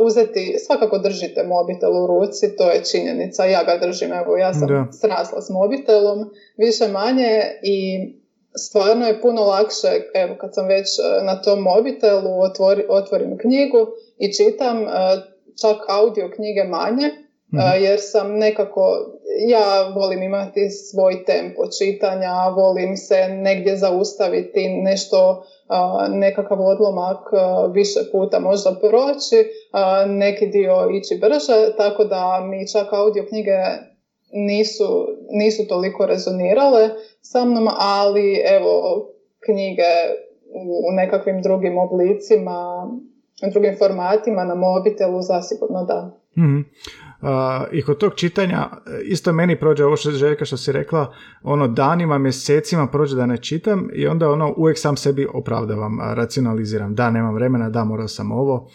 uzeti, svakako držite mobitel u ruci, to je činjenica, ja ga držim, evo ja sam da. srasla s mobitelom, više manje i stvarno je puno lakše, evo kad sam već e, na tom mobitelu, otvori, otvorim knjigu i čitam e, čak audio knjige manje, mhm. jer sam nekako, ja volim imati svoj tempo čitanja, volim se negdje zaustaviti, nešto, nekakav odlomak više puta možda proći, neki dio ići brže, tako da mi čak audio knjige nisu, nisu toliko rezonirale sa mnom, ali evo knjige u nekakvim drugim oblicima, drugim formatima na mobitelu zasigurno da. mm I kod tog čitanja, isto meni prođe ovo što Željka što si rekla, ono danima, mjesecima prođe da ne čitam i onda ono uvijek sam sebi opravdavam, racionaliziram, da nemam vremena, da morao sam ovo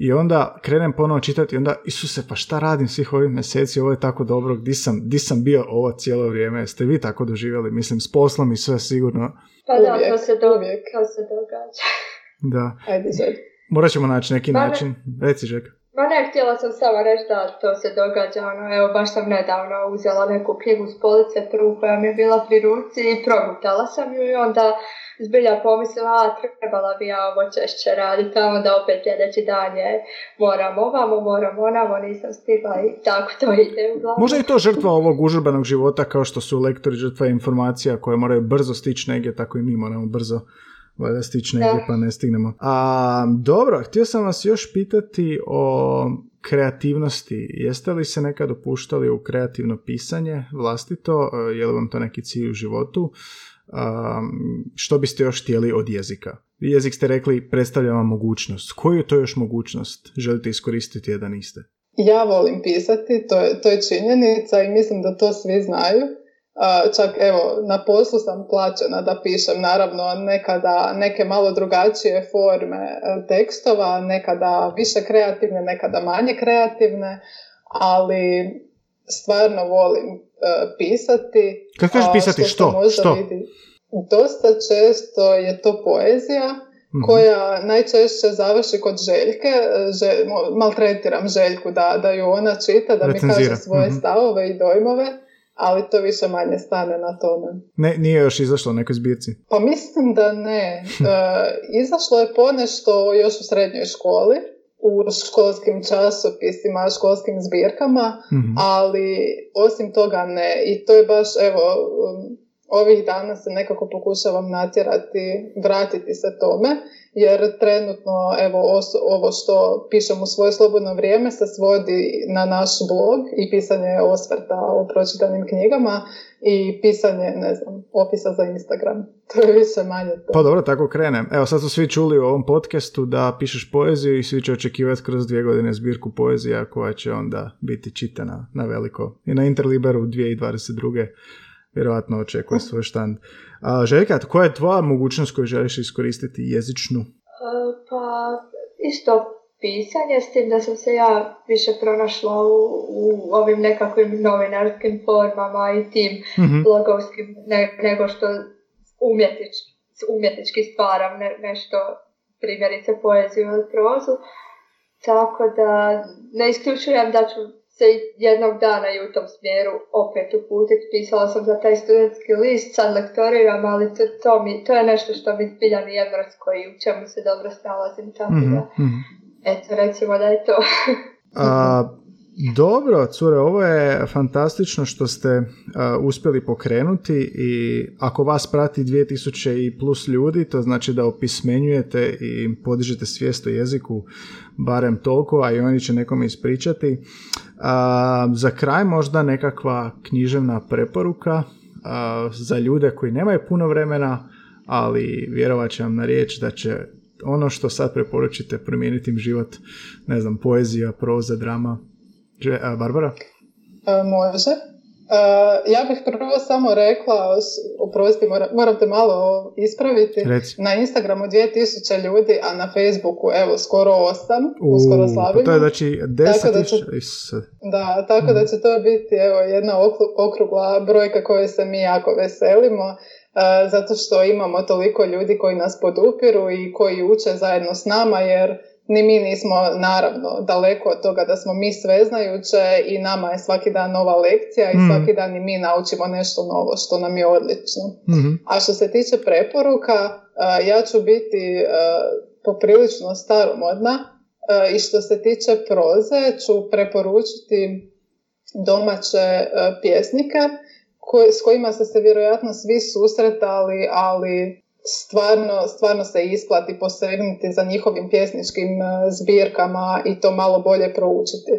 i onda krenem ponovo čitati i onda, Isuse, pa šta radim svih ovih mjeseci, ovo je tako dobro, di sam, di sam bio ovo cijelo vrijeme, ste vi tako doživjeli, mislim, s poslom i sve sigurno. Pa da, to se, do, to se događa. Da. Ajde, Morat ćemo naći neki pa način. Reci, Žeka. Ma ne, htjela sam samo reći da to se događa, ono, evo baš sam nedavno uzela neku knjigu s police, prvu koja mi je bila pri ruci i progutala sam ju i onda zbilja pomislila, a trebala bi ja ovo češće raditi, a onda opet sljedeći dan je moram ovamo, moram onamo, nisam stigla i tako to ide uglavnom. Možda je to žrtva ovog užurbanog života kao što su lektori žrtva informacija koje moraju brzo stići negdje, tako i mi moramo brzo valjda stići negdje pa ne stignemo. A, dobro, htio sam vas još pitati o kreativnosti. Jeste li se nekad opuštali u kreativno pisanje vlastito? E, je li vam to neki cilj u životu? što biste još htjeli od jezika? Jezik ste rekli predstavlja vam mogućnost. Koju je to još mogućnost želite iskoristiti, a da niste? Ja volim pisati, to je, to je činjenica i mislim da to svi znaju. Čak evo, na poslu sam plaćena da pišem, naravno nekada neke malo drugačije forme e, tekstova, nekada više kreativne, nekada manje kreativne, ali stvarno volim e, pisati. Kad kažeš pisati, što? Što? Vidi, dosta često je to poezija, mhm. koja najčešće završi kod Željke, maltretiram Željku da, da ju ona čita, da mi kaže svoje mhm. stavove i dojmove ali to više manje stane na tome. Ne, nije još izašlo nekoj zbirci? Pa mislim da ne. E, izašlo je ponešto još u srednjoj školi, u školskim časopisima, školskim zbirkama, mhm. ali osim toga ne. I to je baš, evo, ovih dana se nekako pokušavam natjerati, vratiti se tome, jer trenutno evo ovo što pišem u svoje slobodno vrijeme se svodi na naš blog i pisanje osvrta o pročitanim knjigama i pisanje, ne znam, opisa za Instagram. To je više manje to. Pa dobro, tako krenem. Evo sad su svi čuli u ovom podcastu da pišeš poeziju i svi će očekivati kroz dvije godine zbirku poezija koja će onda biti čitana na veliko. I na Interliberu 2022. vjerojatno očekuje svoj štand. A, Željka, koja je tvoja mogućnost koju želiš iskoristiti jezičnu? E, pa isto pisanje, s tim da sam se ja više pronašla u, u ovim nekakvim novinarskim formama i tim mm blogovskim nego što umjetič, umjetnički stvaram nešto, primjerice poeziju ili prozu. Tako da ne isključujem da ću se jednog dana i u tom smjeru opet uputiti. Pisala sam za taj studentski list, sad lektoriram, ali to, to, mi, to je nešto što mi zbilja nije mrsko i u čemu se dobro snalazim. Tako mm da mhm. Eto, recimo da je to. A, dobro, cure, ovo je fantastično što ste uspjeli pokrenuti i ako vas prati 2000 i plus ljudi, to znači da opismenjujete i podižete svijest o jeziku barem toliko, a i oni će nekome ispričati. A, za kraj možda nekakva književna preporuka za ljude koji nemaju puno vremena, ali vjerovat će vam na riječ da će ono što sad preporučite promijeniti im život, ne znam, poezija, proza, drama. Barbara? E, može. E, ja bih prvo samo rekla, oprosti, moram, te malo ispraviti. Na Instagramu 2000 ljudi, a na Facebooku evo skoro 8, uskoro slavimo. To je znači 10 da, će, da, tako da će to biti evo, jedna okrugla brojka koje se mi jako veselimo zato što imamo toliko ljudi koji nas podupiru i koji uče zajedno s nama jer ni mi nismo naravno daleko od toga da smo mi sveznajuće i nama je svaki dan nova lekcija i mm. svaki dan i mi naučimo nešto novo što nam je odlično. mm A što se tiče preporuka, ja ću biti poprilično staromodna i što se tiče proze ću preporučiti domaće pjesnike s kojima ste se vjerojatno svi susretali, ali stvarno, stvarno se isplati posegnuti za njihovim pjesničkim e, zbirkama i to malo bolje proučiti.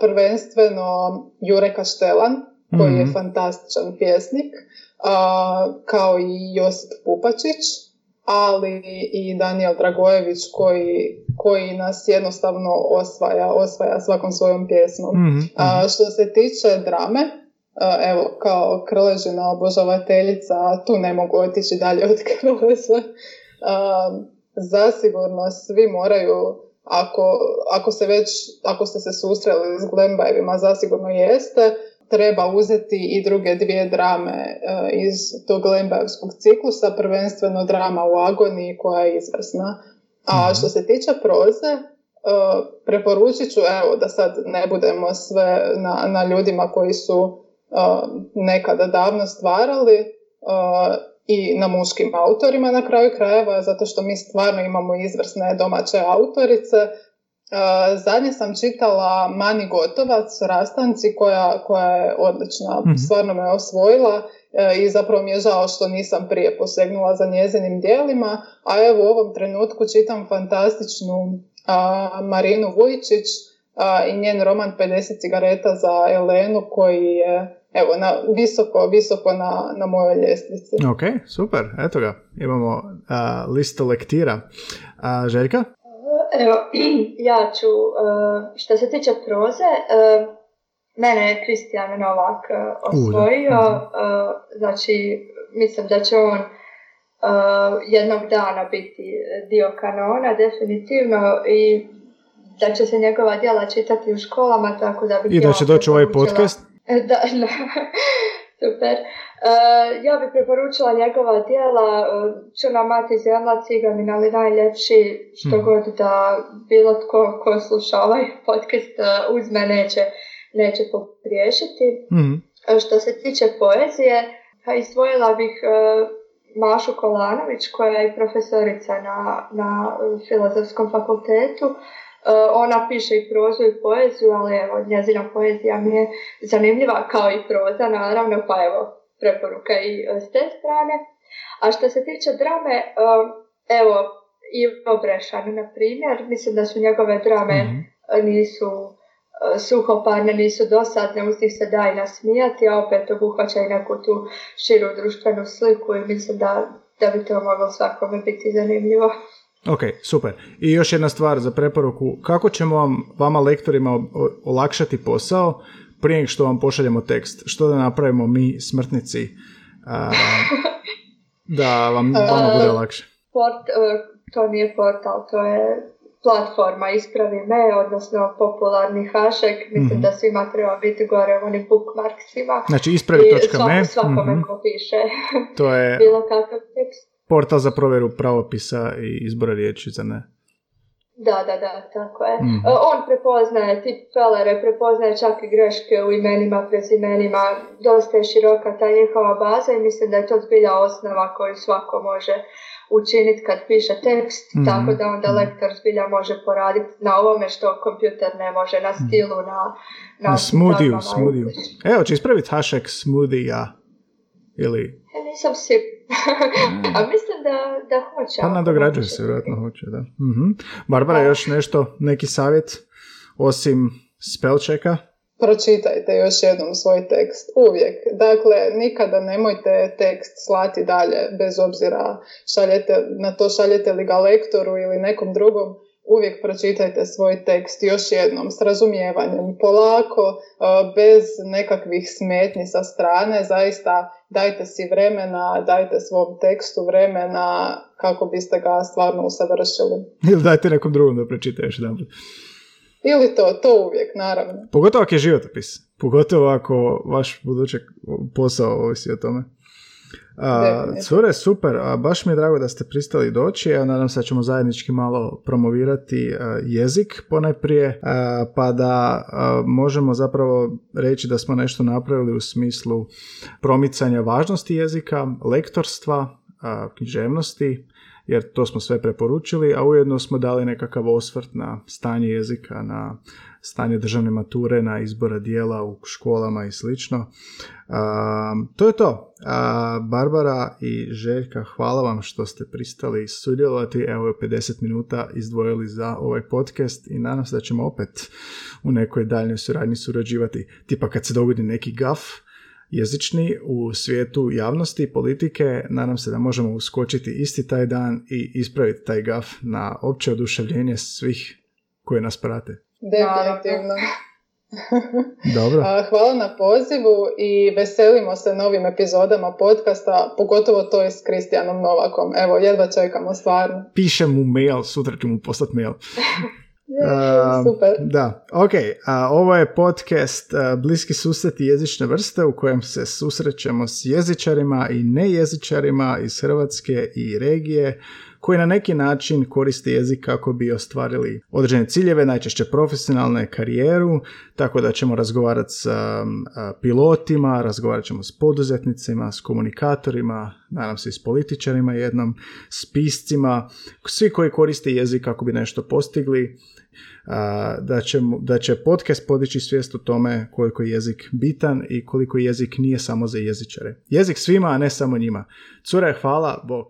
prvenstveno Jure Kaštelan, koji je mhm. fantastičan pjesnik, kao i Josip Pupačić, ali i Daniel Dragojević koji, koji nas jednostavno osvaja, osvaja svakom svojom pjesmom. mm što se tiče drame, evo, kao krležina obožavateljica, tu ne mogu otići dalje od krleže. Zasigurno svi moraju, ako, ako, se već, ako ste se susreli s Glembajevima, zasigurno jeste, treba uzeti i druge dvije drame iz tog Glembajevskog ciklusa, prvenstveno drama u agoniji koja je izvrsna. A mhm. što se tiče proze, preporučit ću, evo, da sad ne budemo sve na, na ljudima koji su nekada davno stvarali i na muškim autorima na kraju krajeva, zato što mi stvarno imamo izvrsne domaće autorice. Zadnje sam čitala Mani Gotovac, Rastanci, koja, koja je odlična, mm stvarno me osvojila e, i zapravo mi je žao što nisam prije posegnula za njezinim dijelima, a evo u ovom trenutku čitam fantastičnu Marinu Vujčić i njen roman 50 cigareta za Elenu koji je evo, na, visoko, visoko na, na mojoj ljestvici. Ok, super, eto ga, imamo uh, listu lektira. Uh, Željka? Evo, ja ću, uh, što se tiče proze, uh, mene je Kristijan Novak uh, osvojio, uh, znači mislim da će on jednog dana biti dio kanona, definitivno, i da će se njegova djela čitati u školama, tako da bi... I da će doći ovaj podcast? Da, da. Super. Uh, ja bih preporučila njegova dijela uh, Čuna mati zemla, ciganin, ali najljepši što hmm. god da bilo tko ko sluša ovaj podcast uh, uzme neće, neće pogriješiti. Hmm. što se tiče poezije, pa izdvojila bih Mašu Kolanović koja je profesorica na, na Filozofskom fakultetu ona piše i prozu i poeziju, ali evo, njezina poezija mi je zanimljiva kao i proza, naravno, pa evo, preporuka i e, s te strane. A što se tiče drame, e, evo, Ivo Brešan, na primjer, mislim da su njegove drame mm nisu suhoparne, nisu dosadne, uz njih se da i nasmijati, a opet obuhvaća i neku tu širu društvenu sliku i mislim da, da bi to moglo svakome biti zanimljivo. Ok, super. I još jedna stvar za preporuku. Kako ćemo vam, vama lektorima olakšati posao prije što vam pošaljemo tekst? Što da napravimo mi, smrtnici, da vam vama bude lakše? Port, e, to nije portal, to je platforma Ispravi me, odnosno popularni hašek, mislim mm-hmm. da svima treba biti gore u onim bookmarksima. Znači ispravi.me. Svakome mm ko piše to je bilo kakav tekst. Portal za provjeru pravopisa i izbora riječi, za ne? Da, da, da, tako je. Mm. On prepoznaje tip felere, prepoznaje čak i greške u imenima, prezimenima, dosta je široka ta njihova baza i mislim da je to zbilja osnova koju svako može učiniti kad piše tekst, mm tako da onda mhm. lektor zbilja može poraditi na ovome što kompjuter ne može, na mhm. stilu, na... Na, na smoothie, smoothie. Evo, će ispraviti hashtag smoothie ili... E, nisam si... A mislim da, da hoće. Pa nadograđuje se, vjerojatno hoće, da. mm Barbara, još nešto, neki savjet, osim spellchecka? pročitajte još jednom svoj tekst. Uvijek. Dakle, nikada nemojte tekst slati dalje, bez obzira šaljete, na to šaljete li ga lektoru ili nekom drugom. Uvijek pročitajte svoj tekst još jednom, s razumijevanjem, polako, bez nekakvih smetnji sa strane. Zaista dajte si vremena, dajte svom tekstu vremena kako biste ga stvarno usavršili. Ili dajte nekom drugom da pročita još jedan ili to, to uvijek, naravno. Pogotovo ako je životopis. Pogotovo ako vaš budući posao ovisi o tome. A, cure, super, a baš mi je drago da ste pristali doći, ja nadam se da ćemo zajednički malo promovirati jezik ponajprije, pa da možemo zapravo reći da smo nešto napravili u smislu promicanja važnosti jezika, lektorstva, književnosti, jer to smo sve preporučili, a ujedno smo dali nekakav osvrt na stanje jezika, na stanje državne mature, na izbora dijela u školama i slično. to je to. Barbara i Željka, hvala vam što ste pristali sudjelovati. Evo 50 minuta izdvojili za ovaj podcast i nadam se da ćemo opet u nekoj daljnjoj suradnji surađivati. Tipa kad se dogodi neki gaf, jezični u svijetu javnosti i politike. Nadam se da možemo uskočiti isti taj dan i ispraviti taj gaf na opće oduševljenje svih koji nas prate. Definitivno. Dobro. Hvala na pozivu i veselimo se novim epizodama podcasta, pogotovo to je s Kristijanom Novakom. Evo, jedva čekamo stvarno. Pišem mu mail, sutra ću mu poslati mail. super. Da, ok. A, ovo je podcast Bliski susreti jezične vrste u kojem se susrećemo s jezičarima i nejezičarima iz Hrvatske i regije koji na neki način koriste jezik kako bi ostvarili određene ciljeve, najčešće profesionalne karijeru, tako da ćemo razgovarati s pilotima, razgovarat ćemo s poduzetnicima, s komunikatorima, nadam se i s političarima jednom, s piscima, svi koji koriste jezik kako bi nešto postigli, da će, da će podcast podići svijest o tome koliko je jezik bitan i koliko jezik nije samo za jezičare. Jezik svima, a ne samo njima. Cure, hvala, bok.